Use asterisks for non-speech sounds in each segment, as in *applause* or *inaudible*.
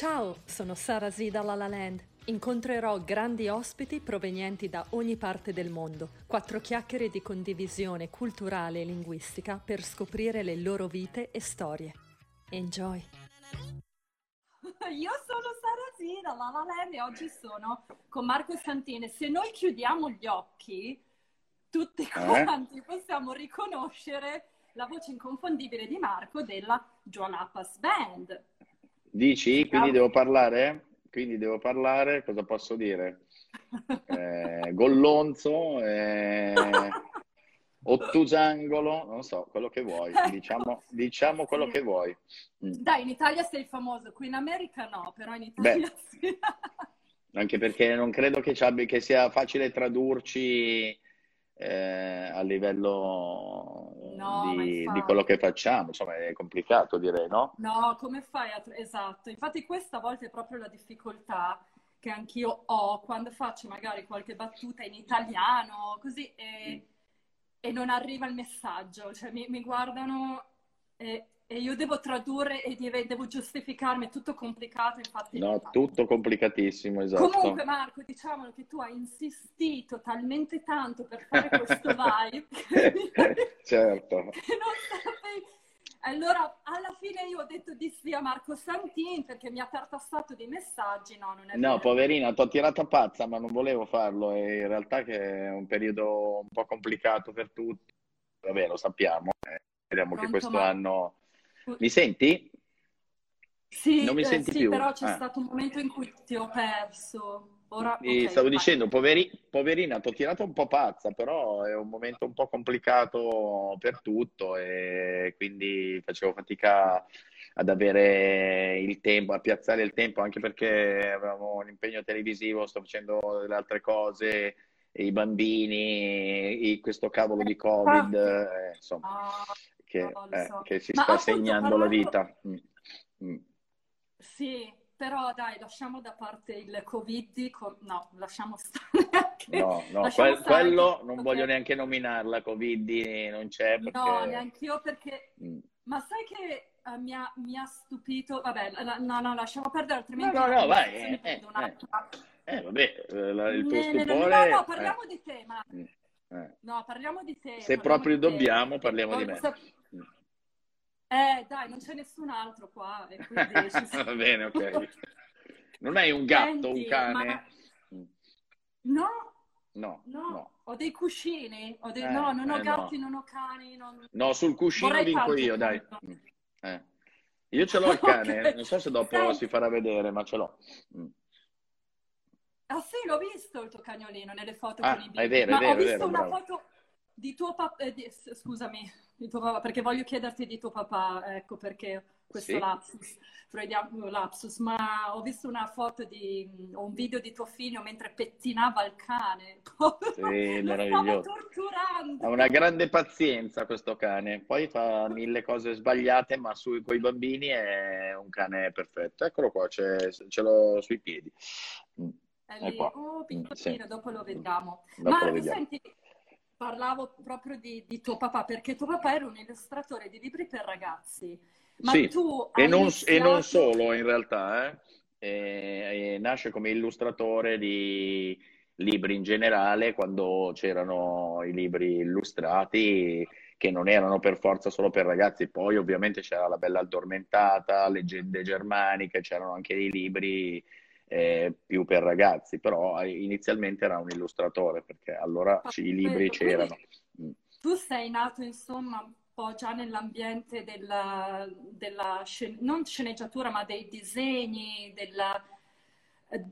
Ciao, sono Sara Z da La La Land. Incontrerò grandi ospiti provenienti da ogni parte del mondo. Quattro chiacchiere di condivisione culturale e linguistica per scoprire le loro vite e storie. Enjoy! Io sono Sara Z da La La Land e oggi sono con Marco Santini. Se noi chiudiamo gli occhi, tutti Eh? quanti possiamo riconoscere la voce inconfondibile di Marco della Joanapas Band. Dici? Quindi devo parlare? Quindi devo parlare? Cosa posso dire? *laughs* Eh, Gollonzo, eh, Ottusangolo, non so, quello che vuoi. Diciamo, diciamo quello che vuoi. Mm. Dai, in Italia sei famoso, qui in America no, però in Italia sì. Anche perché non credo che, che sia facile tradurci eh, a livello No, di, di quello che facciamo. Insomma, è complicato direi, no? No, come fai a... Esatto, infatti questa volta è proprio la difficoltà che anch'io ho quando faccio magari qualche battuta in italiano, così, e, e non arriva il messaggio, cioè mi, mi guardano e, e io devo tradurre e devo giustificarmi, è tutto complicato, infatti... No, tutto complicatissimo, esatto. Comunque Marco, diciamolo che tu hai insistito talmente tanto per fare questo *laughs* live *laughs* Certo. che non sapevi. Allora, alla fine io ho detto di sì a Marco Santin perché mi ha tartassato dei messaggi. No, non è No, vero. poverina, ti ho tirato a pazza, ma non volevo farlo. E in realtà che è un periodo un po' complicato per tutti. Vabbè, lo sappiamo. eh, Speriamo che questo Marco? anno... Mi senti? Sì, Non mi eh, senti sì, più? però c'è Eh. stato un momento in cui ti ho perso. Ora, E ok, stavo vai. dicendo, poveri- poverina, ti ho tirato un po' pazza, però è un momento un po' complicato per tutto e quindi facevo fatica ad avere il tempo, a piazzare il tempo, anche perché avevamo un impegno televisivo, sto facendo delle altre cose, i bambini, questo cavolo di Covid, eh, insomma, Ah, che, no, eh, so. che si Ma sta segnando la parlando- vita. Mm, mm. Sì, però dai, lasciamo da parte il Covid. co- No, lasciamo stare. *laughs* anche- No, no, lasciamo quel- stare quello non ok. voglio neanche nominarla, Covid non c'è perché... No, neanche io perché Mm. Ma sai che eh, mi ha, mi ha stupito? Vabbè, la- no, no, lasciamo perdere, No, altrimenti no, la no, vai, eh, eh, un'altra. eh, vabbè, eh, la- il tuo Ne- stupore... No, no, parliamo di te, ma... eh, eh. No, parliamo di te. Se proprio di te. dobbiamo, parliamo di me. sap- Mm. Eh, dai, non c'è nessun altro qua, e quindi *laughs* ci Va bene, ok. *laughs* Non hai un gatto, un Senti, cane? ma-. No, No, no, no. ho dei cuscini, ho dei... Eh, no, non ho eh, gatti, no. non ho cani, non... No, sul cuscino Vorrei vinco io, un dai. Mm. Eh. Io ce l'ho il *laughs* cane, Ok. non so se dopo Senti. si farà vedere, ma ce l'ho. Mm. Ah sì, l'ho visto il tuo cagnolino nelle foto Ah, con i è bimbi. vero, è Ma vero, ho è visto vero, una bravo. foto di tuo papà, scusami, di tuo papà, perché voglio chiederti di tuo papà, ecco perché questo Sì? lapsus, freudiano lapsus, ma ho visto una foto di, o un video di tuo figlio mentre pettinava il cane. *laughs* Sì, meraviglioso. torturando. Ha una grande pazienza questo cane, poi fa mille cose sbagliate, ma sui coi bambini è un cane perfetto. Eccolo qua, c'è- ce l'ho sui piedi. Mm. È È lì, qua. oh, Mm, piccolino, sì. dopo lo vediamo. Dopo Marco, lo vediamo. senti, parlavo proprio di, di tuo papà, perché tuo papà era un illustratore di libri per ragazzi. Ma Sì, tu e non, e iniziato... non solo in realtà, eh. E- e nasce come illustratore di libri in generale quando c'erano i libri illustrati che non erano per forza solo per ragazzi, poi ovviamente c'era La Bella Addormentata, Leggende Germaniche, c'erano anche dei libri eh, più per ragazzi, però eh, inizialmente era un illustratore perché allora ci- i libri Perfetto, c'erano. quindi Tu sei nato, insomma, un po' già nell'ambiente della, della scen- non sceneggiatura, ma dei disegni, della-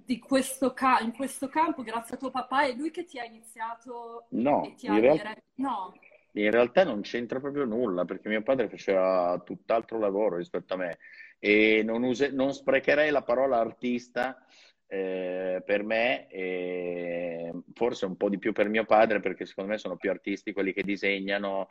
di questo ca- in questo campo, grazie a tuo papà, è lui che ti ha iniziato No, e ti ha in realtà- dire- No, In realtà non c'entra proprio nulla perché mio padre faceva tutt'altro lavoro rispetto a me e non, use- non sprecherei la parola artista eh, per me e forse un po' di più per mio padre perché secondo me sono più artisti quelli che disegnano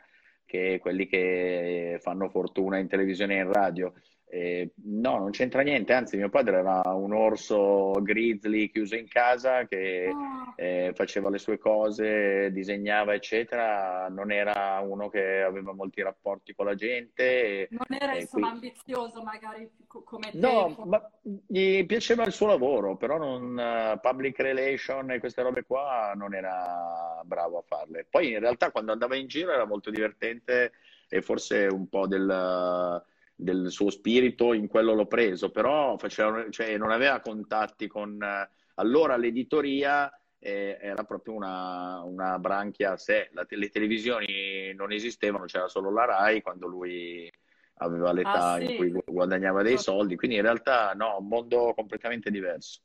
che quelli che fanno fortuna in televisione e in radio. Eh, no, non c'entra niente, anzi mio padre era un orso grizzly chiuso in casa che Ah, eh, faceva le sue cose, disegnava, eccetera, non era uno che aveva molti rapporti con la gente. Non era e insomma qui... ambizioso magari co- come te. No, ma gli piaceva il suo lavoro, però non, eh, public relation e queste robe qua non era bravo a farle. Poi in realtà quando andava in giro era molto divertente e forse un po' del, del suo spirito in quello l'ho preso, però faceva, cioè, non aveva contatti con... Allora l'editoria eh, era proprio una, una branchia a sé, La le televisioni non esistevano, c'era solo la Rai quando lui aveva Ah l'età in cui sì, gu- guadagnava dei soldi, quindi in realtà no, un mondo completamente diverso.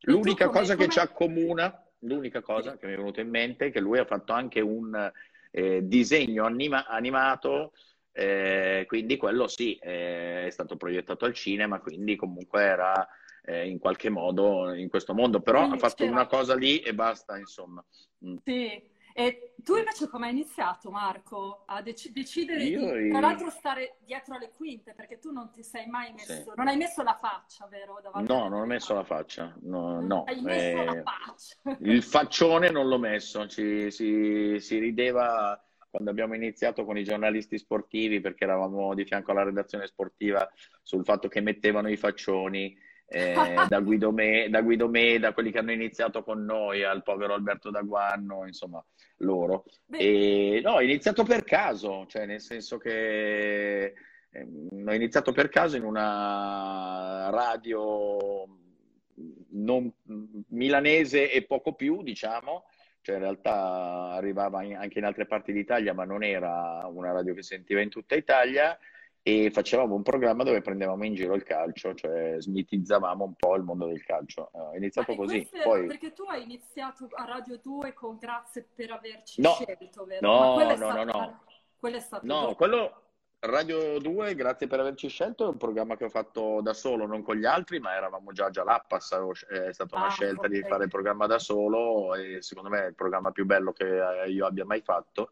L'unica come, cosa che ci come... accomuna, l'unica Sì. cosa che mi è venuta in mente è che lui ha fatto anche un eh, disegno anima- animato, eh, quindi quello sì, eh, è stato proiettato al cinema, quindi comunque era eh, in qualche modo in questo mondo, però ha Quindi fatto una c'era... cosa lì e basta, insomma. Mm. Sì, e tu invece come hai iniziato, Marco, a dec- decidere Io, di, tra l'altro, stare dietro alle quinte, perché tu non ti sei mai sì. messo, non hai messo la faccia, vero, davanti No, non ho messo la faccia, no, Non no. hai messo la eh, faccia. il faccione non l'ho messo, ci, si, si rideva quando abbiamo iniziato con i giornalisti sportivi perché eravamo di fianco alla redazione sportiva sul fatto che mettevano i faccioni eh, *laughs* da Guido Me, da Guido Meda, quelli che hanno iniziato con noi, al povero Alberto Daguanno, insomma, loro. Beh, E no, ho iniziato per caso, cioè nel senso che ehm, ho iniziato per caso in una radio non milanese e poco più, diciamo, cioè in realtà arrivava in- anche in altre parti d'Italia, ma non era una radio che sentiva in tutta Italia e facevamo un programma dove prendevamo in giro il calcio, cioè smitizzavamo un po' il mondo del calcio. Eh, ma iniziato e così, è poi perché tu hai iniziato a Radio 2 con Grazie per averci no, scelto, vero? No, è no, no, stato, no. quello è stato No, quello Radio 2, grazie per averci scelto, è un programma che ho fatto da solo, non con gli altri, ma eravamo già a Jalappas, è stata una Ah, scelta di ok. fare il programma da solo e secondo me è il programma più bello che io abbia mai fatto,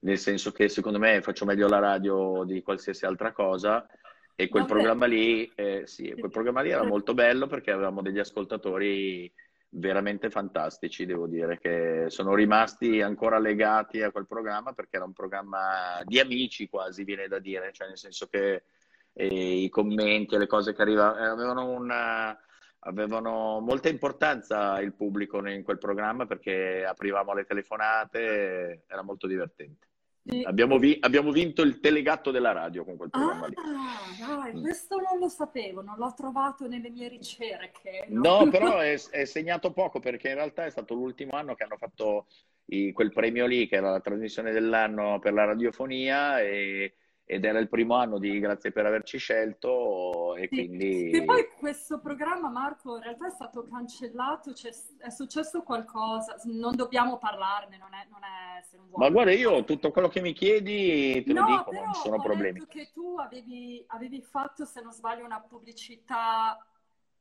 nel senso che secondo me faccio meglio la radio di qualsiasi altra cosa e quel programma lì, eh, sì, quel programma lì era molto bello perché avevamo degli ascoltatori veramente fantastici, devo dire, che sono rimasti ancora legati a quel programma perché era un programma di amici quasi, viene da dire, cioè nel senso che eh, i commenti e le cose che arrivavano avevano una, avevano molta importanza il pubblico in quel programma perché aprivamo le telefonate, era molto divertente. Sì. Abbiamo, vi- abbiamo vinto il telegatto della radio con quel programma lì. Ah, dai, Mm. questo non lo sapevo, non l'ho trovato nelle mie ricerche. no? No, però *laughs* è, è segnato poco perché in realtà è stato l'ultimo anno che hanno fatto i- quel premio lì, che era la trasmissione dell'anno per la radiofonia, e- ed era il primo anno di Grazie per averci scelto, e Sì, quindi... Che poi questo programma, Marco, in realtà è stato cancellato, cioè, è successo qualcosa, non dobbiamo parlarne, non è, non è se non vuoi. Ma guarda, io tutto quello che mi chiedi te lo No, dico, però non ci sono problemi. letto che tu avevi, avevi fatto, se non sbaglio, una pubblicità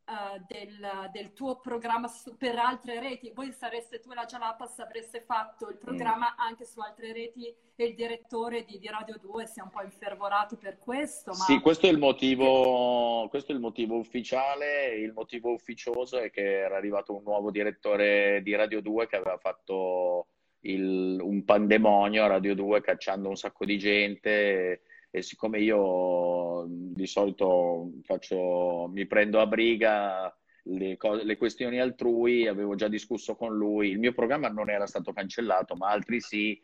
eh, del, del tuo programma su- per altre reti. Voi sareste, tu e la Jalapas avreste fatto Mm. il programma anche su altre reti e il direttore di, di Radio 2 si è un po' infervorato per questo, ma... Sì, questo è il motivo, questo è il motivo ufficiale. Il motivo ufficioso è che era arrivato un nuovo direttore di Radio 2 che aveva fatto il- un pandemonio a Radio 2 cacciando un sacco di gente. E siccome io di solito faccio, mi prendo a briga le, co- le questioni altrui, avevo già discusso con lui. Il mio programma non era stato cancellato, ma altri sì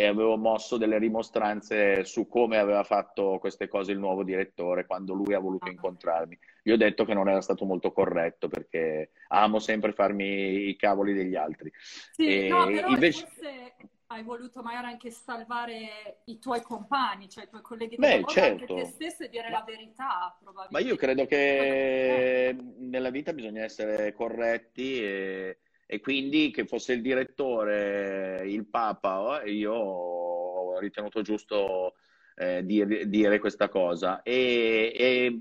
e avevo mosso delle rimostranze su come aveva fatto queste cose il nuovo direttore quando lui ha voluto Ah. incontrarmi. Gli ho detto che non era stato molto corretto perché amo sempre farmi i cavoli degli altri. Sì, E no, però invece- forse hai voluto magari anche salvare i tuoi compagni, cioè i tuoi colleghi di lavoro, certo. anche te stesso e dire Ma- la verità, Ma probabilmente. io credo che nella vita bisogna essere corretti e, e quindi che fosse il direttore, il Papa, io ho ritenuto giusto eh, dire, dire questa cosa e, e,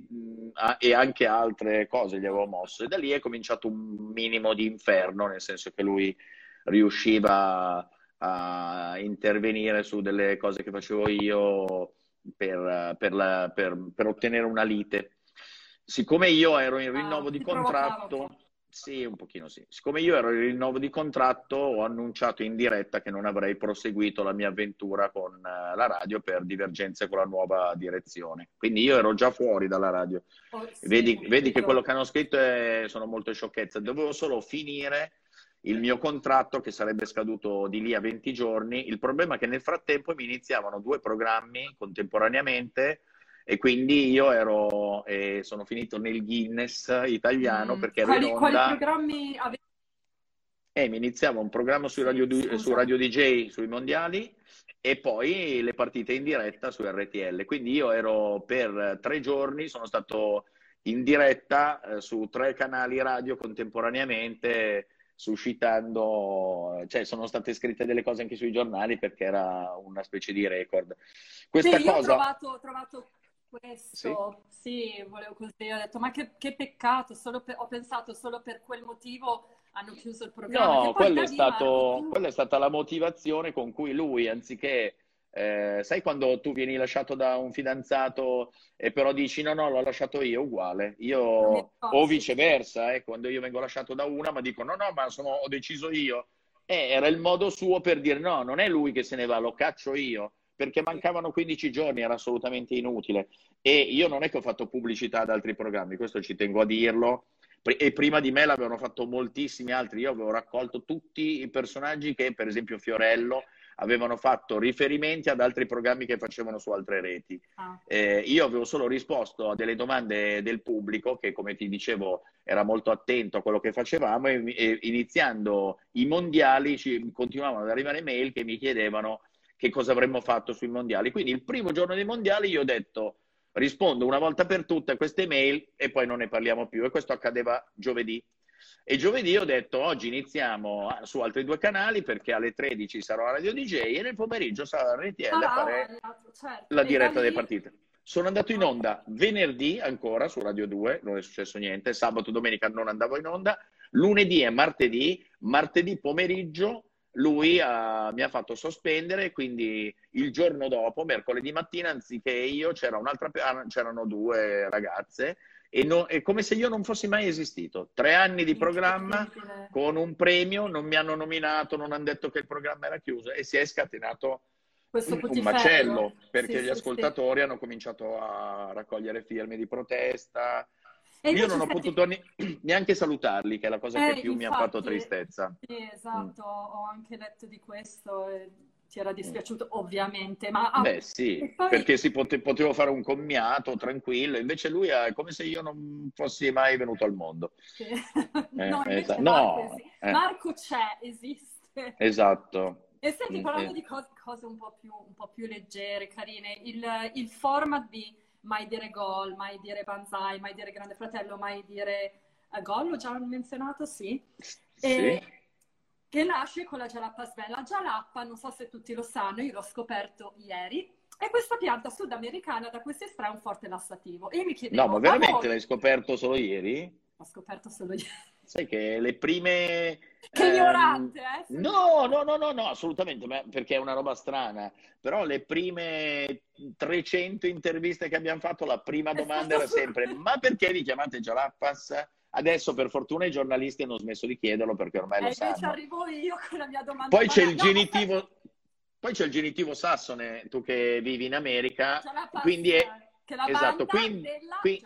a- e anche altre cose gli avevo mosso e da lì è cominciato un minimo di inferno, nel senso che lui riusciva a intervenire su delle cose che facevo io per, per la- per- per ottenere una lite siccome io ero in rinnovo ah, di contratto, sì, un pochino sì. Siccome io ero in rinnovo di contratto, ho annunciato in diretta che non avrei proseguito la mia avventura con eh, la radio per divergenze con la nuova direzione. Quindi io ero già fuori dalla radio. Oh, sì, vedi, vedi che quello che hanno scritto è, sono molte sciocchezze. Dovevo solo finire il mio contratto che sarebbe scaduto di lì a 20 giorni. Il problema è che nel frattempo mi iniziavano due programmi contemporaneamente e quindi io ero, eh, sono finito nel Guinness italiano mm. perché ero quali, in onda... Quali programmi avevi? Eh, mi iniziava un programma su Radio, su Radio DJ sui mondiali e poi le partite in diretta su RTL. Quindi io ero per tre giorni, sono stato in diretta eh, su tre canali radio contemporaneamente suscitando, cioè sono state scritte delle cose anche sui giornali perché era una specie di record. Questa sì, cosa... ho trovato, ho trovato questo, sì? sì, volevo così, ho detto ma che, che peccato, per, ho pensato solo per quel motivo hanno chiuso il programma. No, quello è, stato, quella è stata la motivazione con cui lui, anziché eh, sai quando tu vieni lasciato da un fidanzato e però dici no, no, l'ho lasciato io, uguale. Io, o viceversa, eh, quando io vengo lasciato da una, ma dico no, no, ma sono, ho deciso io. Eh, era il modo suo per dire no, non è lui che se ne va, lo caccio io perché mancavano 15 giorni, era assolutamente inutile. E io non è che ho fatto pubblicità ad altri programmi, questo ci tengo a dirlo. E prima di me l'avevano fatto moltissimi altri. Io avevo raccolto tutti i personaggi che, per esempio, Fiorello avevano fatto riferimenti ad altri programmi che facevano su altre reti. Ah. Eh, io avevo solo risposto a delle domande del pubblico che, come ti dicevo, era molto attento a quello che facevamo e, e iniziando i mondiali ci continuavano ad arrivare mail che mi chiedevano che cosa avremmo fatto sui mondiali. Quindi il primo giorno dei mondiali io ho detto rispondo una volta per tutte a queste mail e poi non ne parliamo più. E questo accadeva giovedì. E giovedì ho detto oggi iniziamo su altri due canali perché alle 13 sarò a Radio DJ e nel pomeriggio sarò a RTL a fare certo. la diretta delle partite. Sono andato in onda venerdì ancora su Radio 2, non è successo niente, sabato, domenica non andavo in onda, lunedì e martedì, martedì pomeriggio lui uh, mi ha fatto sospendere, quindi il giorno dopo, mercoledì mattina, anziché io, c'era un'altra, ah, c'erano due ragazze e no, è come se io non fossi mai esistito. Tre anni di programma con un premio, non mi hanno nominato, non hanno detto che il programma era chiuso e si è scatenato un, un macello perché sì, gli ascoltatori sì. hanno cominciato a raccogliere firme di protesta, Io non ho potuto ne- *clears throat* neanche salutarli, che è la cosa eh, che più infatti, mi ha fatto tristezza. Sì, esatto, mm. ho anche letto di questo e ti era dispiaciuto mm. ovviamente. Ma, ah, Beh sì, poi... perché si pote- potevo fare un commiato tranquillo, invece lui è come se io non fossi mai venuto al mondo. Sì. Eh, *laughs* no, esatto. Marco, no eh. Marco c'è, esiste. Esatto. E senti, mm, parlando eh. di cose, cose un, po più, un, po più, leggere, carine, il, il format di mai dire gol, mai dire banzai, mai dire grande fratello, mai dire uh, gol, l'ho già menzionato, sì. E sì. Che nasce con la Jalappa Svella. Jalappa, non so se tutti lo sanno, io l'ho scoperto ieri, è questa pianta sudamericana da cui si estrae un forte lassativo. E mi chiedevo... No, ma veramente l'hai scoperto solo ieri? Ho scoperto solo ieri. Sai che le prime... Che ehm... ignorante, eh? No, no, no, no, no, assolutamente, perché è una roba strana. Però le prime 300 interviste che abbiamo fatto, la prima domanda era sempre ma perché vi chiamate Jalappas? Adesso per fortuna i giornalisti hanno smesso di chiederlo perché ormai lo eh, sanno. invece arrivo io con la mia domanda. Poi c'è il no, genitivo... Poi c'è il genitivo sassone, tu che vivi in America, quindi è... esatto, quindi, qui...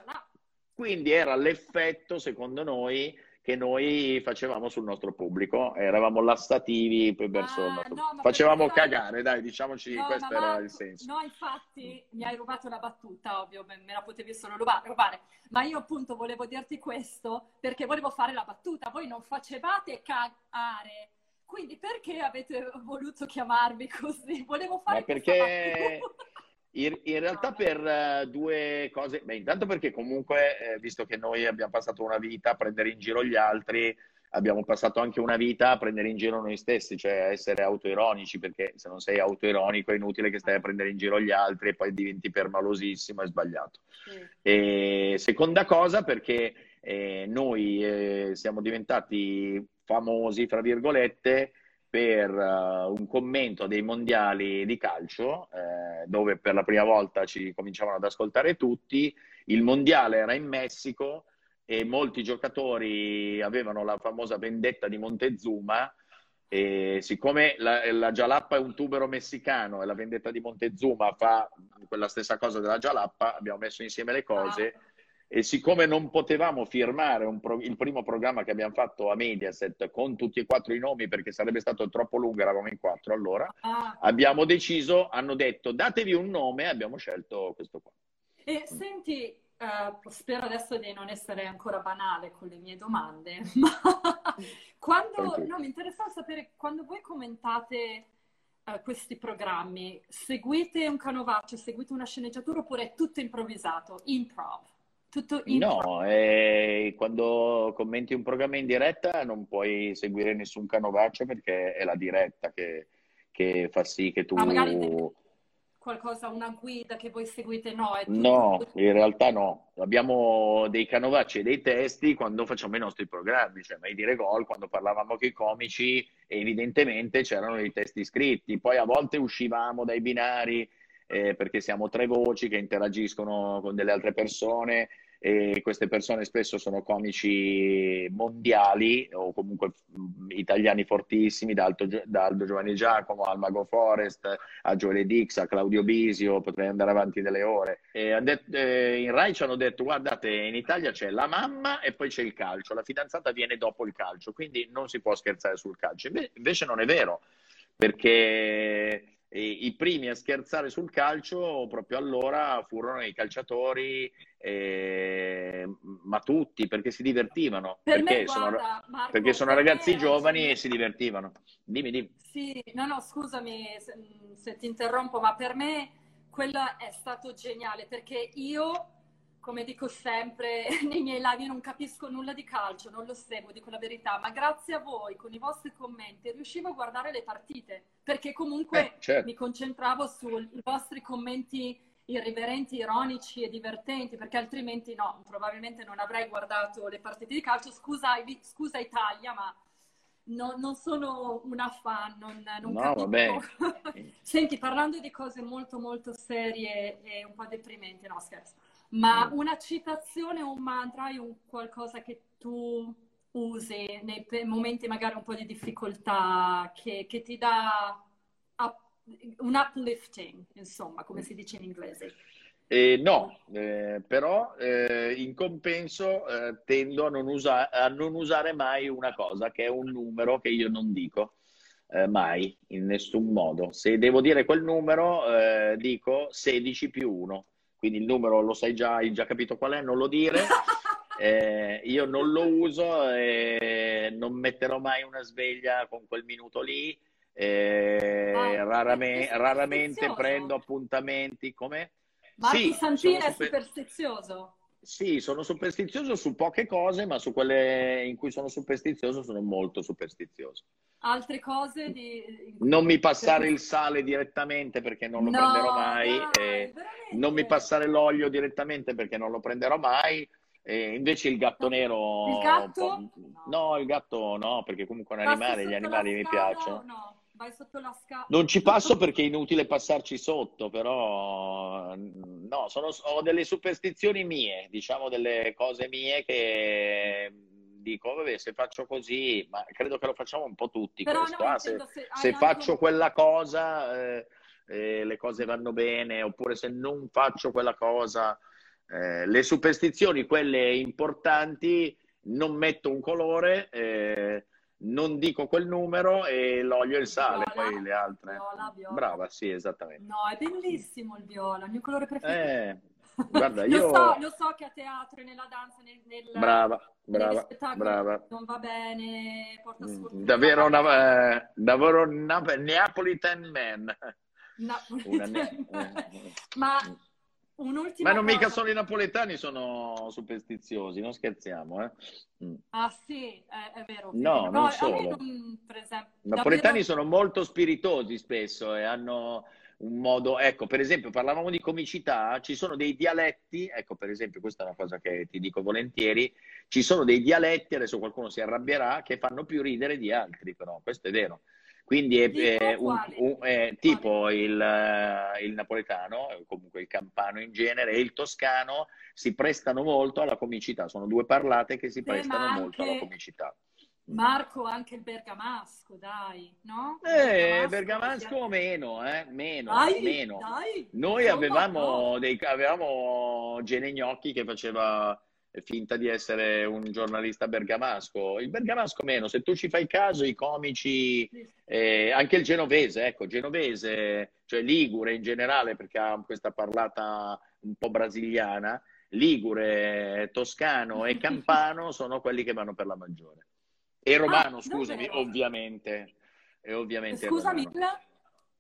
quindi era l'effetto, secondo noi, che noi facevamo sul nostro pubblico, eravamo lassativi verso ah, il nostro... no, facevamo cagare, dai, diciamoci, no, questo era il senso. No, infatti mi hai rubato la battuta, ovvio, me la potevi solo rubare, ma io appunto volevo dirti questo perché volevo fare la battuta, voi non facevate cagare. Quindi perché avete voluto chiamarmi così? Volevo fare ma perché in, in, realtà per uh, due cose, beh, intanto perché comunque, eh, visto che noi abbiamo passato una vita a prendere in giro gli altri, abbiamo passato anche una vita a prendere in giro noi stessi, cioè a essere autoironici, perché se non sei autoironico è inutile che stai a prendere in giro gli altri e poi diventi permalosissimo, è sbagliato. Sì. E seconda cosa perché eh, noi eh, siamo diventati famosi, fra virgolette, per uh, un commento dei mondiali di calcio, eh, dove per la prima volta ci cominciavano ad ascoltare tutti il mondiale era in Messico e molti giocatori avevano la famosa vendetta di Montezuma e siccome la, la, Jalappa è un tubero messicano e la vendetta di Montezuma fa quella stessa cosa della Jalappa, abbiamo messo insieme le cose ah. E siccome non potevamo firmare pro, il primo programma che abbiamo fatto a Mediaset con tutti e quattro i nomi perché sarebbe stato troppo lungo, eravamo in quattro allora, ah. abbiamo deciso, hanno detto datevi un nome e abbiamo scelto questo qua. E senti, Uh, spero adesso di non essere ancora banale con le mie domande, *laughs* ma quando, no, mi interessava sapere, quando voi commentate uh, questi programmi, seguite un canovaccio, seguite una sceneggiatura oppure è tutto improvvisato, improv? Tutto improv? No, eh, quando commenti un programma in diretta non puoi seguire nessun canovaccio perché è la diretta che, che fa sì che tu... Ah, magari qualcosa, una guida che voi seguite? No, no in realtà no. Abbiamo dei canovacci e dei testi quando facciamo i nostri programmi, cioè mai dire gol, quando parlavamo con i comici, evidentemente c'erano dei testi scritti. Poi a volte uscivamo dai binari eh, perché siamo tre voci che interagiscono con delle altre persone e queste persone spesso sono comici mondiali o comunque italiani fortissimi, da Aldo, da Aldo Giovanni Giacomo al Mago Forest a Gioele Dix, a Claudio Bisio, potrei andare avanti delle ore. Det- eh, in Rai ci hanno detto guardate in Italia c'è la mamma e poi c'è il calcio, la fidanzata viene dopo il calcio, quindi non si può scherzare sul calcio. Invece non è vero, perché i primi a scherzare sul calcio proprio allora furono i calciatori, eh, ma tutti perché si divertivano. Per perché, me, sono, guarda, Marco, perché sono ragazzi giovani e si divertivano. Dimmi, dimmi. Sì, no, no, scusami se, se ti interrompo, ma per me quello è stato geniale perché io come dico sempre *laughs* nei miei live, io non capisco nulla di calcio, non lo seguo, dico la verità, ma grazie a voi, con i vostri commenti, riuscivo a guardare le partite, perché comunque eh, certo. mi concentravo sui vostri commenti irriverenti, ironici e divertenti, perché altrimenti no, probabilmente non avrei guardato le partite di calcio. Scusa, scusa Italia, ma no, non sono una fan, non, non no, capisco. *laughs* Senti, parlando di cose molto molto serie e un po' deprimenti, no scherzo ma mm. una citazione un mantra è un qualcosa che tu usi nei momenti magari un po' di difficoltà, che, che ti dà up, un uplifting, insomma, come si dice in inglese? Eh, no, eh, però eh, in compenso eh, tendo a non, usa- a non, usare mai una cosa che è un numero che io non dico eh, mai, in nessun modo. Se devo dire quel numero, eh, dico 16 più 1 quindi il numero lo sai già, hai già capito qual è, non lo dire. *laughs* Eh, io non lo uso, eh, non metterò mai una sveglia con quel minuto lì. Eh, ah, rarame- raramente prendo appuntamenti come Marco sì, Santini è super... superstizioso. Sì, sono superstizioso su poche cose, ma su quelle in cui sono superstizioso sono molto superstizioso. Altre cose di... Non mi *laughs* passare il sale direttamente perché non lo no, prenderò mai. Dai, non mi passare l'olio direttamente perché non lo prenderò mai. E invece il gatto nero... Il gatto? No, il gatto no, perché comunque è un animale, gli animali mi piacciono. No vai sotto la scala. Non ci passo perché è inutile passarci sotto, però no, sono, ho delle superstizioni mie, diciamo delle cose mie che dico, vabbè, se faccio così, ma credo che lo facciamo un po' tutti però questo, no, ah, se, se, se faccio quella cosa eh, eh, le cose vanno bene, oppure se non faccio quella cosa, eh, le superstizioni, quelle importanti, non metto un colore, eh, non dico quel numero e l'olio e il sale, viola, poi le altre. Viola, viola. Brava, sì, esattamente. No, è bellissimo il viola, il mio colore preferito. Eh, *laughs* guarda, io... lo, so, lo so che a teatro e nella danza, nel, nel, brava, brava, brava. non va bene, porta mm, sfortuna. Davvero, una, eh, davvero una, Neapolitan man. Napolitan ne- man. *laughs* Ma Un'ultima Ma non cosa. mica solo i napoletani sono superstiziosi, non scherziamo. Eh? Mm. Ah sì, è, è vero. No, no, non solo. Non, esempio, I napoletani davvero... sono molto spiritosi spesso e hanno un modo, ecco, per esempio, parlavamo di comicità, ci sono dei dialetti, ecco, per esempio, questa è una cosa che ti dico volentieri, ci sono dei dialetti, adesso qualcuno si arrabbierà, che fanno più ridere di altri, però questo è vero. Quindi è, è un, un, è tipo il, il, napoletano, comunque il campano in genere, e il toscano si prestano molto alla comicità. Sono due parlate che si prestano anche... molto alla comicità. Marco, anche il bergamasco, dai, no? Eh, bergamasco, bergamasco meno, eh, meno, dai, meno. Dai, Noi avevamo, dei, avevamo Gene Gnocchi che faceva finta di essere un giornalista bergamasco. Il bergamasco meno, se tu ci fai caso, i comici, eh, anche il genovese, ecco, genovese, cioè ligure in generale, perché ha questa parlata un po' brasiliana, ligure, toscano e campano *laughs* sono quelli che vanno per la maggiore. E romano, ah, scusami, davvero? ovviamente. E ovviamente Scusami,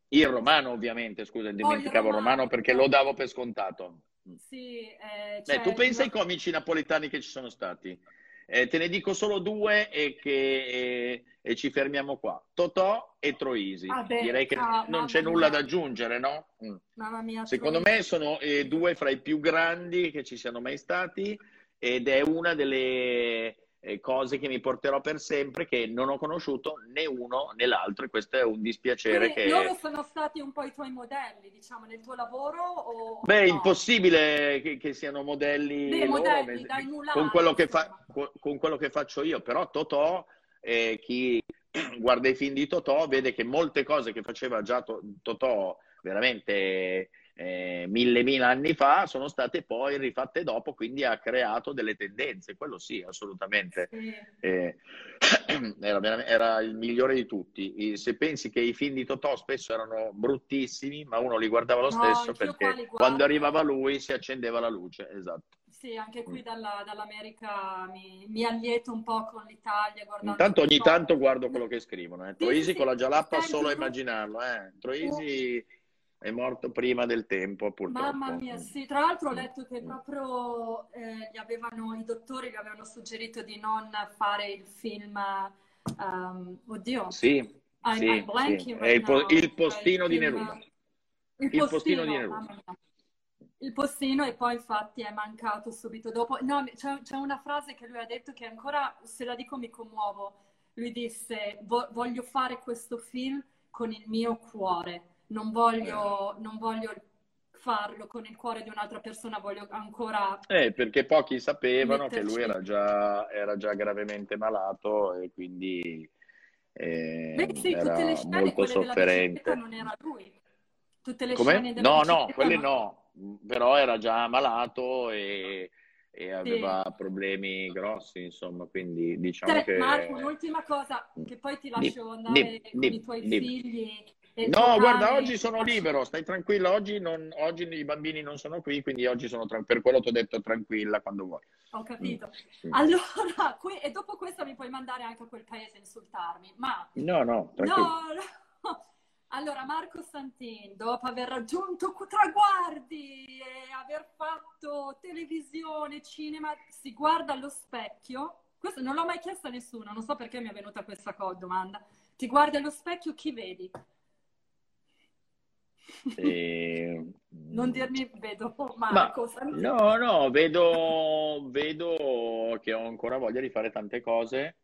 il romano. romano, ovviamente, scusa, dimenticavo oh, il romano perché lo davo per scontato. Sì, eh, Beh, tu pensa ai comici napoletani che ci sono stati. Eh, te ne dico solo due e, che, e, e ci fermiamo qua. Totò e Troisi. Ah, Direi che ah, non c'è nulla da aggiungere, no? Mm. Mia. Secondo Troisi. me sono eh, due fra i più grandi che ci siano mai stati ed è una delle eh, cose che mi porterò per sempre che non ho conosciuto né uno né l'altro e questo è un dispiacere Quindi che... Loro sono stati un po' i tuoi modelli, diciamo, nel tuo lavoro? O... Beh, no? impossibile che, che, siano modelli, Beh, loro, modelli dai mulani, con, quello che fa, con quello che faccio io, però Totò, eh, chi *clears throat* guarda i film di Totò vede che molte cose che faceva già Totò veramente eh, mille mila anni fa sono state poi rifatte dopo, quindi ha creato delle tendenze, quello sì, assolutamente. Sì. Eh, *clears throat* era, era, il migliore di tutti. Se pensi che i film di Totò spesso erano bruttissimi, ma uno li guardava lo stesso no, perché quando arrivava lui si accendeva la luce, esatto. Sì, anche qui dalla, dall'America mi, mi, allieto un po' con l'Italia. Intanto ogni tanto guardo quello che scrivono. Eh. Troisi sì, con la gialappa solo a immaginarlo. Eh. Troisi è morto prima del tempo, purtroppo. Mamma mia, sì. Tra l'altro ho letto che proprio eh, gli avevano, i dottori gli avevano suggerito di non fare il film. Um, oddio. Sì, I'm, sì, I'm sì. Right il, po- il, postino di Neruda. Il, il postino, di Neruda. Il postino e poi infatti è mancato subito dopo. No, c'è, c'è una frase che lui ha detto che ancora, se la dico mi commuovo. Lui disse, voglio fare questo film con il mio cuore non voglio, non voglio farlo con il cuore di un'altra persona, voglio ancora... Eh, perché pochi sapevano metterci... che lui era già, era già, gravemente malato e quindi eh, Beh, sì, era tutte le scene, molto sofferente. non era lui. Tutte le Come? scene No, no, quelle no, però era già malato e, e aveva sì. problemi grossi, insomma, quindi diciamo Te, che... Marco, un'ultima cosa, che poi ti lascio andare di, con di, i tuoi figli No, guarda, oggi sono libero, stai tranquilla, oggi, non, oggi, i bambini non sono qui, quindi oggi sono tranquilla, per quello ti ho detto tranquilla quando vuoi. Ho capito. Mm. Allora, *laughs* que- e dopo questo mi puoi mandare anche a quel paese a insultarmi, ma... No, no, tranquillo. No, no. *laughs* Allora, Marco Santin, dopo aver raggiunto traguardi e aver fatto televisione, cinema, si guarda allo specchio. Questo non l'ho mai chiesto a nessuno, non so perché mi è venuta questa domanda. Ti guardi allo specchio, chi vedi? E... *laughs* Non dirmi vedo Marco. Ma, no, no, vedo, vedo che ho ancora voglia di fare tante cose.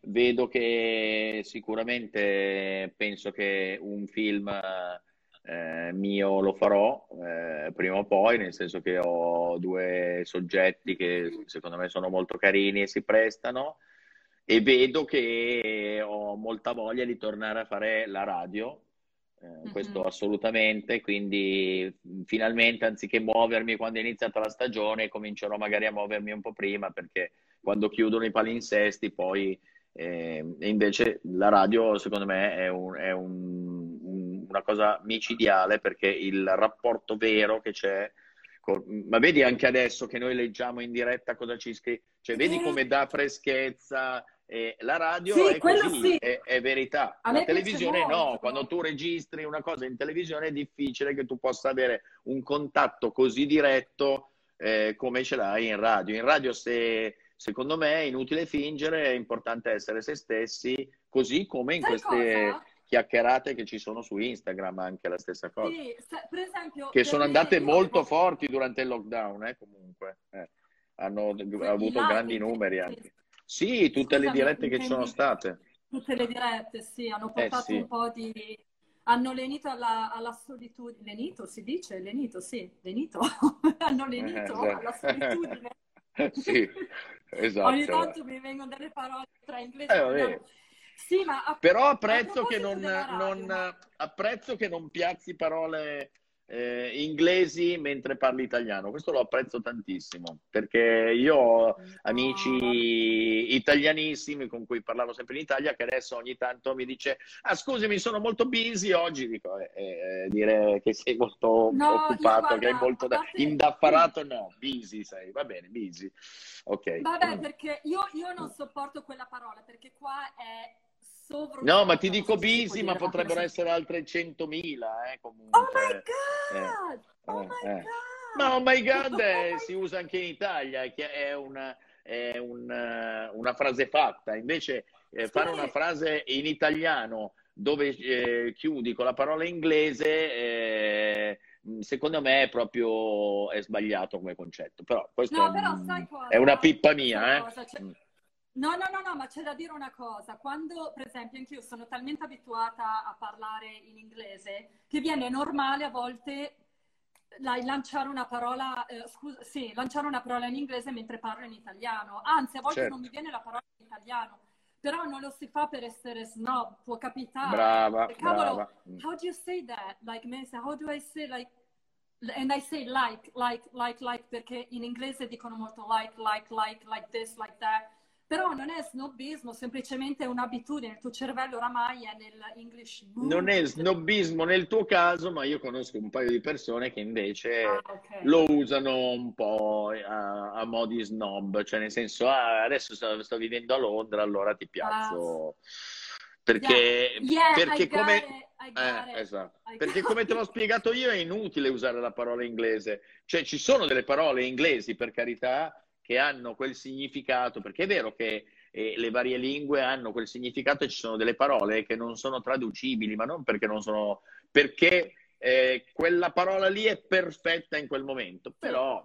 Vedo che sicuramente penso che un film eh, mio lo farò eh, prima o poi, nel senso che ho due soggetti che secondo me sono molto carini e si prestano e vedo che ho molta voglia di tornare a fare la radio eh, questo mm-hmm. assolutamente, quindi finalmente anziché muovermi quando è iniziata la stagione, comincerò magari a muovermi un po' prima perché quando chiudono i palinsesti poi eh, invece la radio secondo me è, un, è un, un, una cosa micidiale perché il rapporto vero che c'è ma vedi anche adesso che noi leggiamo in diretta cosa ci scrive, cioè vedi come dà freschezza, eh, la radio sì, è così, sì. è, è, verità. A la televisione no, molto. quando tu registri una cosa in televisione è difficile che tu possa avere un contatto così diretto eh, come ce l'hai in radio. In radio se, secondo me è inutile fingere, è importante essere se stessi, così come in Sai queste... Cosa? chiacchierate che ci sono su Instagram, anche la stessa cosa. Sì, per esempio, che sono andate molto ho... forti durante il lockdown, eh, comunque. Eh. Hanno avuto grandi numeri anche. Sì, tutte Scusami, le dirette che ci sono state. tutte le dirette, sì, hanno eh, portato eh, sì. un po' di... Hanno lenito alla, alla, solitudine. Lenito si dice? Lenito, sì, lenito. *laughs* hanno lenito eh, alla solitudine. *laughs* sì, esatto. Ogni tanto mi vengono delle parole tra inglese e italiano. Sì, ma a... Però apprezzo che non, non, apprezzo che non piazzi parole eh, inglesi mentre parli italiano. Questo lo apprezzo tantissimo perché io ho amici italianissimi con cui parlavo sempre in Italia che adesso ogni tanto mi dice ah scusami sono molto busy oggi. Dico eh, eh, dire che sei molto no, occupato guarda, che hai molto da... parte... indaffarato no busy sei va bene busy. Ok. Vabbè perché io, io non sopporto quella parola perché qua è No, ma ti dico busy, ma potrebbero essere altre 100.000, eh, comunque. Oh my God! Eh, oh eh, my eh. God! Ma oh my *laughs* God eh, si usa anche in Italia, che è una, è una, una frase fatta. Invece eh, fare una frase in italiano dove eh, chiudi con la parola inglese secondo me è proprio è sbagliato come concetto però questo no, è, però, un, è, una pippa mia eh? Cioè, No, no, no, no, ma c'è da dire una cosa. Quando, per esempio, anch'io sono talmente abituata a parlare in inglese che viene normale a volte lanciare una parola, eh, scusa, sì, lanciare una parola in inglese mentre parlo in italiano. Anzi, a volte certo. non mi viene la parola in italiano, però non lo si fa per essere snob, può capitare. Brava, Cavolo, brava. how do you say that? Like, how do I say, like, and I say like, like, like, like, perché in inglese dicono molto like, like, like, like this, like that. Però non è snobismo, semplicemente un'abitudine, il tuo cervello oramai è nell'English boom. Non è snobismo nel tuo caso, ma io conosco un paio di persone che invece ah, okay. lo usano un po' a, a mo' di snob, cioè nel senso, ah, adesso sto, sto, vivendo a Londra, allora ti piazzo. Ah. Perché, yeah. Yeah, perché come... Eh, esatto. Perché come te l'ho spiegato io è inutile usare la parola inglese. Cioè ci sono delle parole inglesi per carità, che hanno quel significato, perché è vero che eh, le varie lingue hanno quel significato e ci sono delle parole che non sono traducibili, ma non perché non sono, perché eh, quella parola lì è perfetta in quel momento, però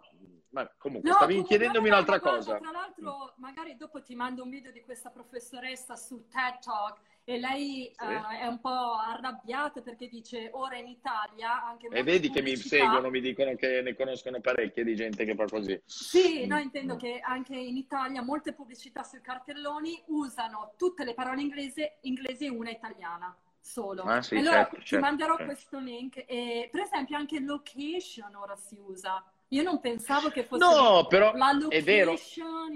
ma comunque no, stavi comunque, chiedendomi un'altra cosa. Tra l'altro, magari dopo ti mando un video di questa professoressa su TED Talk e lei sì. uh, è un po' arrabbiata perché dice ora in Italia anche E vedi che mi seguono, mi dicono che ne conoscono parecchie di gente che fa così. Sì, mm. no, intendo che anche in Italia molte pubblicità sui cartelloni usano tutte le parole inglesi, inglesi e una italiana solo. Ah, sì, allora certo, ti certo, manderò certo. questo link e per esempio anche location ora si usa. Io non pensavo che fosse no, però la è vero.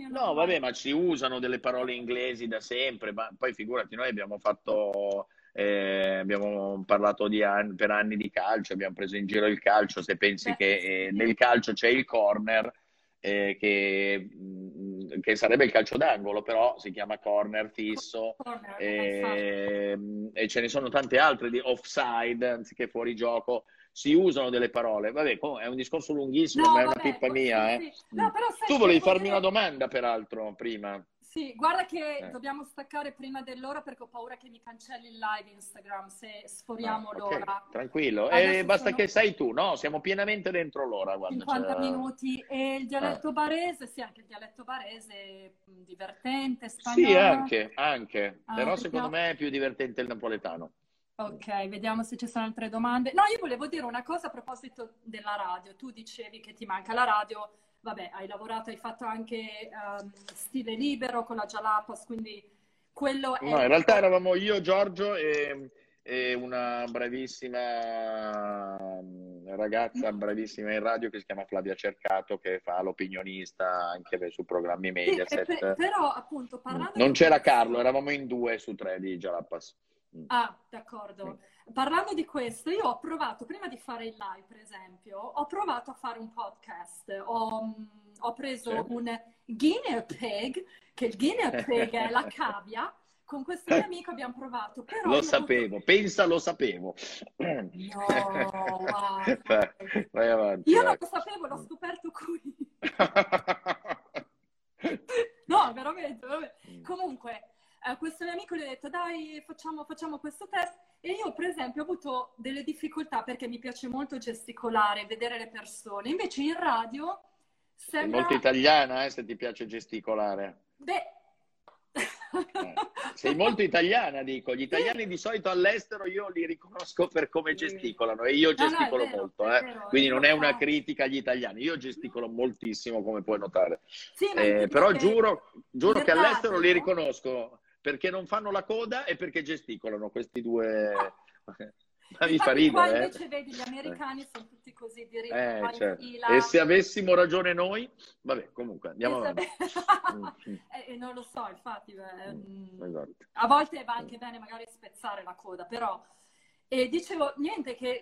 No, vabbè, ma ci usano delle parole inglesi da sempre, ma poi figurati, noi abbiamo fatto eh, abbiamo parlato anni, per anni di calcio, abbiamo preso in giro il calcio, se pensi Beh, che eh, nel calcio c'è il corner eh, che, mm, che, sarebbe il calcio d'angolo, però si chiama corner fisso corner, e, e ce ne sono tante altre di offside anziché fuori gioco si usano delle parole. Vabbè, è un discorso lunghissimo, no, ma è una pippa mia. Sì, eh. sì. No, tu volevi farmi una domanda, peraltro, prima. Sì, guarda che eh. dobbiamo staccare prima dell'ora perché ho paura che mi cancelli il live Instagram se sforiamo ah, okay. l'ora. Tranquillo, e basta sono... che sai tu, no? Siamo pienamente dentro l'ora. Guarda, 50 cioè... minuti. E il dialetto eh. barese, sì, anche il dialetto barese divertente, spagnolo. Sì, anche, anche. Ah, però secondo me è più divertente il napoletano. Ok, vediamo se ci sono altre domande. No, io volevo dire una cosa a proposito della radio. Tu dicevi che ti manca la radio. Vabbè, hai lavorato, hai fatto anche um, stile libero con la Jalapas, quindi quello è... No, in realtà eravamo io, Giorgio e, e una bravissima ragazza, bravissima in radio che si chiama Flavia Cercato, che fa l'opinionista anche su programmi Mediaset. Sì, per, però, appunto, parlando... Non c'era Carlo, eravamo in due su tre di Jalapas. Ah, d'accordo. Parlando di questo, io ho provato, prima di fare il live, per esempio, ho provato a fare un podcast. Ho, mm, ho preso sì. un guinea pig, che il guinea pig è la cavia. Con questo mio amico abbiamo provato. Però lo sapevo, avuto... pensa lo sapevo. No, *laughs* vai, vai avanti. Io vai. non lo sapevo, l'ho scoperto qui. *laughs* no, veramente, veramente. Mm. Comunque, questo mio amico gli ho detto dai facciamo, facciamo questo test e io per esempio ho avuto delle difficoltà perché mi piace molto gesticolare, vedere le persone, invece in radio sembra... Sei molto italiana eh, se ti piace gesticolare. Beh, Eh, sei molto italiana, dico. Gli italiani di solito all'estero io li riconosco per come gesticolano e io gesticolo no, no, vero, molto, eh. vero, quindi non è una critica agli italiani. Io gesticolo moltissimo, come puoi notare. Sì, eh, però giuro, giuro che all'estero li riconosco perché non fanno la coda e perché gesticolano questi due. *laughs* Ma mi fa ridere. Qua eh. invece vedi gli americani eh. sono tutti così diritti. Eh, certo. E se avessimo ragione noi, vabbè, comunque andiamo avanti. Mm, mm. *laughs* eh, non lo so, infatti, beh, mm, esatto. a volte va anche bene magari spezzare la coda, però e dicevo niente che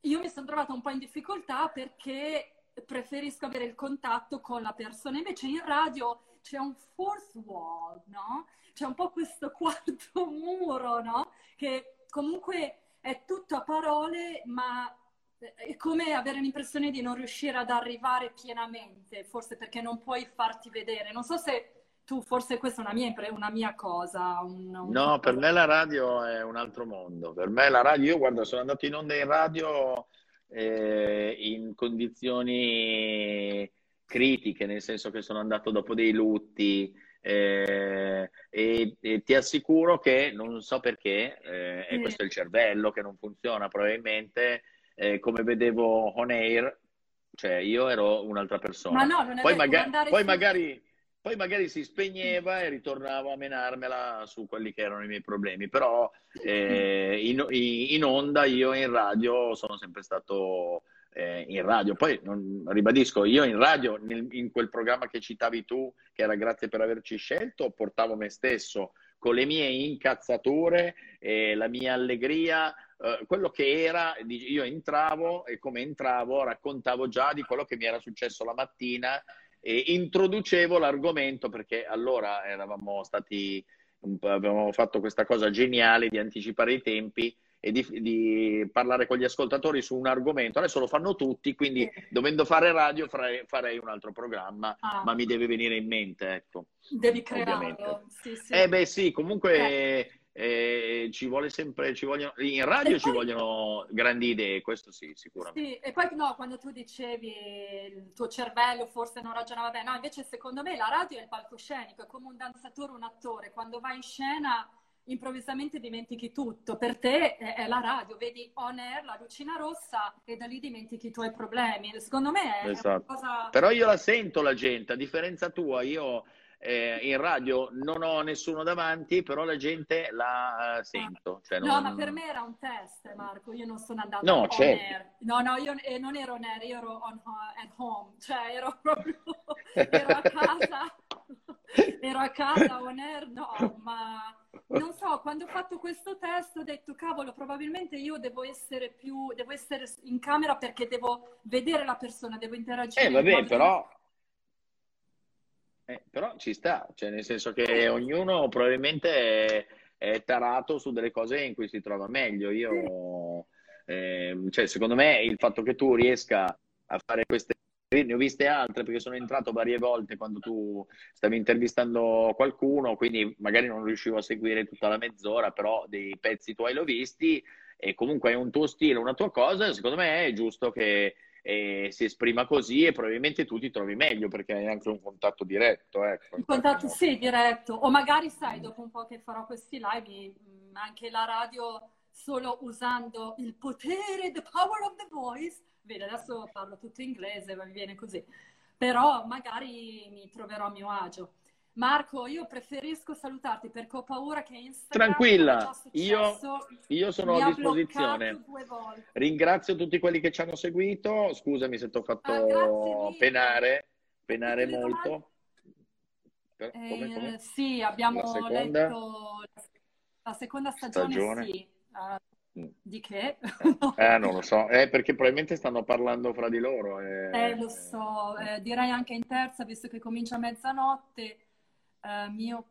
io mi sono trovata un po' in difficoltà perché preferisco avere il contatto con la persona, invece in radio c'è un fourth wall, no? C'è un po' questo *laughs* quarto muro, no? Che comunque è tutto a parole, ma è come avere l'impressione di non riuscire ad arrivare pienamente, forse perché non puoi farti vedere. Non so se tu, forse questa è una mia, una mia cosa. Un, un no, per me la radio è un altro mondo. Per me la radio, io guarda, sono andato in onda in radio eh, in condizioni critiche, nel senso che sono andato dopo dei lutti, eh, e, e, ti assicuro che non so perché, eh, e questo è il cervello che non funziona probabilmente, eh, come vedevo on air, cioè io ero un'altra persona. Ma no, non è poi, maga- poi, magari, poi magari si spegneva e ritornavo a menarmela su quelli che erano i miei problemi, però eh, *laughs* in, in onda io in radio sono sempre stato eh, in radio. Poi non, ribadisco, io in radio, nel, in quel programma che citavi tu, che era grazie per averci scelto, portavo me stesso con le mie incazzature e la mia allegria, eh, quello che era, io entravo e come entravo raccontavo già di quello che mi era successo la mattina e introducevo l'argomento perché allora eravamo stati, avevamo fatto questa cosa geniale di anticipare i tempi e di, di, parlare con gli ascoltatori su un argomento. Adesso lo fanno tutti, quindi dovendo fare radio farei, farei un altro programma, ah. ma mi deve venire in mente, ecco. Devi crearlo. Sì, sì. Eh beh sì, comunque eh. Eh, ci vuole sempre, ci vogliono, in radio poi, ci vogliono grandi idee, questo sì, sicuramente. Sì, e poi no, quando tu dicevi il tuo cervello forse non ragionava bene, no, invece secondo me la radio è il palcoscenico, è come un danzatore, un attore, quando vai in scena improvvisamente dimentichi tutto. Per te è, la radio, vedi on air la lucina rossa e da lì dimentichi i tuoi problemi. Secondo me è esatto. cosa... Però io la sento la gente, a differenza tua, io eh, in radio non ho nessuno davanti, però la gente la uh, sento. Cioè non... No, ma per me era un test, Marco. Io non sono andata no, on certo. air. No, no, io eh, non ero on air, io ero on, at home, cioè ero *laughs* proprio ero a casa. *laughs* ero a casa on air, no, ma non so, quando ho fatto questo test ho detto, cavolo, probabilmente io devo essere più, devo essere in camera perché devo vedere la persona, devo interagire. Eh, vabbè, però... Eh, però ci sta, cioè nel senso che ognuno probabilmente è, tarato su delle cose in cui si trova meglio. Io, eh, cioè, secondo me, il fatto che tu riesca a fare queste ne ho viste altre perché sono entrato varie volte quando tu stavi intervistando qualcuno, quindi magari non riuscivo a seguire tutta la mezz'ora, però dei pezzi tuoi l'ho visti e comunque è un tuo stile, una tua cosa, secondo me è giusto che eh, si esprima così e probabilmente tu ti trovi meglio perché hai anche un contatto diretto. Ecco, un contatto sì, diretto. O magari sai, dopo un po' che farò questi live, anche la radio solo usando il potere, the power of the voice, Vedi, adesso parlo tutto inglese, mi viene così. Però magari mi troverò a mio agio. Marco, io preferisco salutarti perché ho paura che Instagram Tranquilla, io, io, sono a disposizione. Ringrazio tutti quelli che ci hanno seguito. Scusami se ti ho fatto ah, penare, penare molto. Eh, come, come? Sì, abbiamo la letto la seconda stagione, stagione. Sì. Uh. Di che? Eh, *laughs* non lo so, eh, perché probabilmente stanno parlando fra di loro. Eh, eh lo so, eh, direi anche in terza, visto che comincia a mezzanotte. Eh, mio...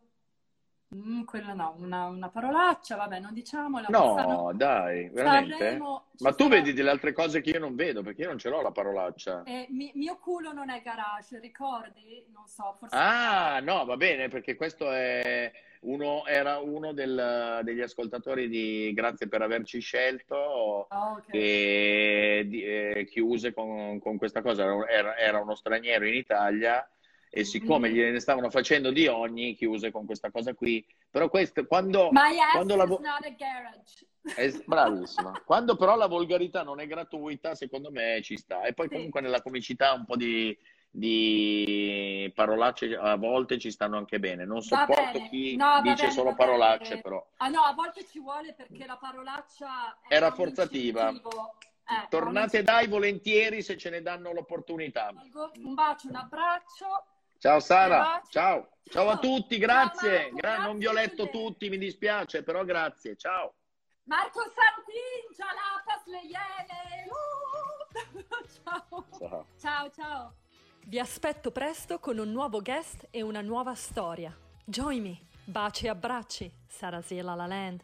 Mm, quella no, una, una, parolaccia, vabbè, non diciamola. No, Sanno... dai, veramente? Sanremo, Ma tu sarà... vedi delle altre cose che io non vedo, perché io non ce l'ho la parolaccia. Eh, mi, mio culo non è garage, ricordi? Non so, forse... Ah, no, va bene, perché questo è uno era uno del, degli ascoltatori di Grazie per averci scelto, oh, okay. che eh, chiuse con, con, questa cosa. Era, era, uno straniero in Italia e siccome mm. gliene stavano facendo di ogni, chiuse con questa cosa qui. Però questo, quando... My ass quando la vo- not a garage. È bravissima. Quando però la volgarità non è gratuita, secondo me ci sta. E poi sì. comunque nella comicità un po' di, di, parolacce a volte ci stanno anche bene. Non sopporto chi no, dice bene, solo parolacce, bene. però. Ah no, a volte ci vuole perché la parolaccia è rafforzativa. Eh, Tornate dai volentieri se ce ne danno l'opportunità. Un bacio, un abbraccio. Ciao Sara, ciao. Ciao a tutti, grazie. Ciao Gra- non vi ho letto tutti, mi dispiace, però grazie. Ciao. Marco Santin, Gialapas, le Iene. Uh! *laughs* ciao. ciao. Ciao, ciao. Vi aspetto presto con un nuovo guest e una nuova storia. Join me. Baci e abbracci. Sarasiela La Land.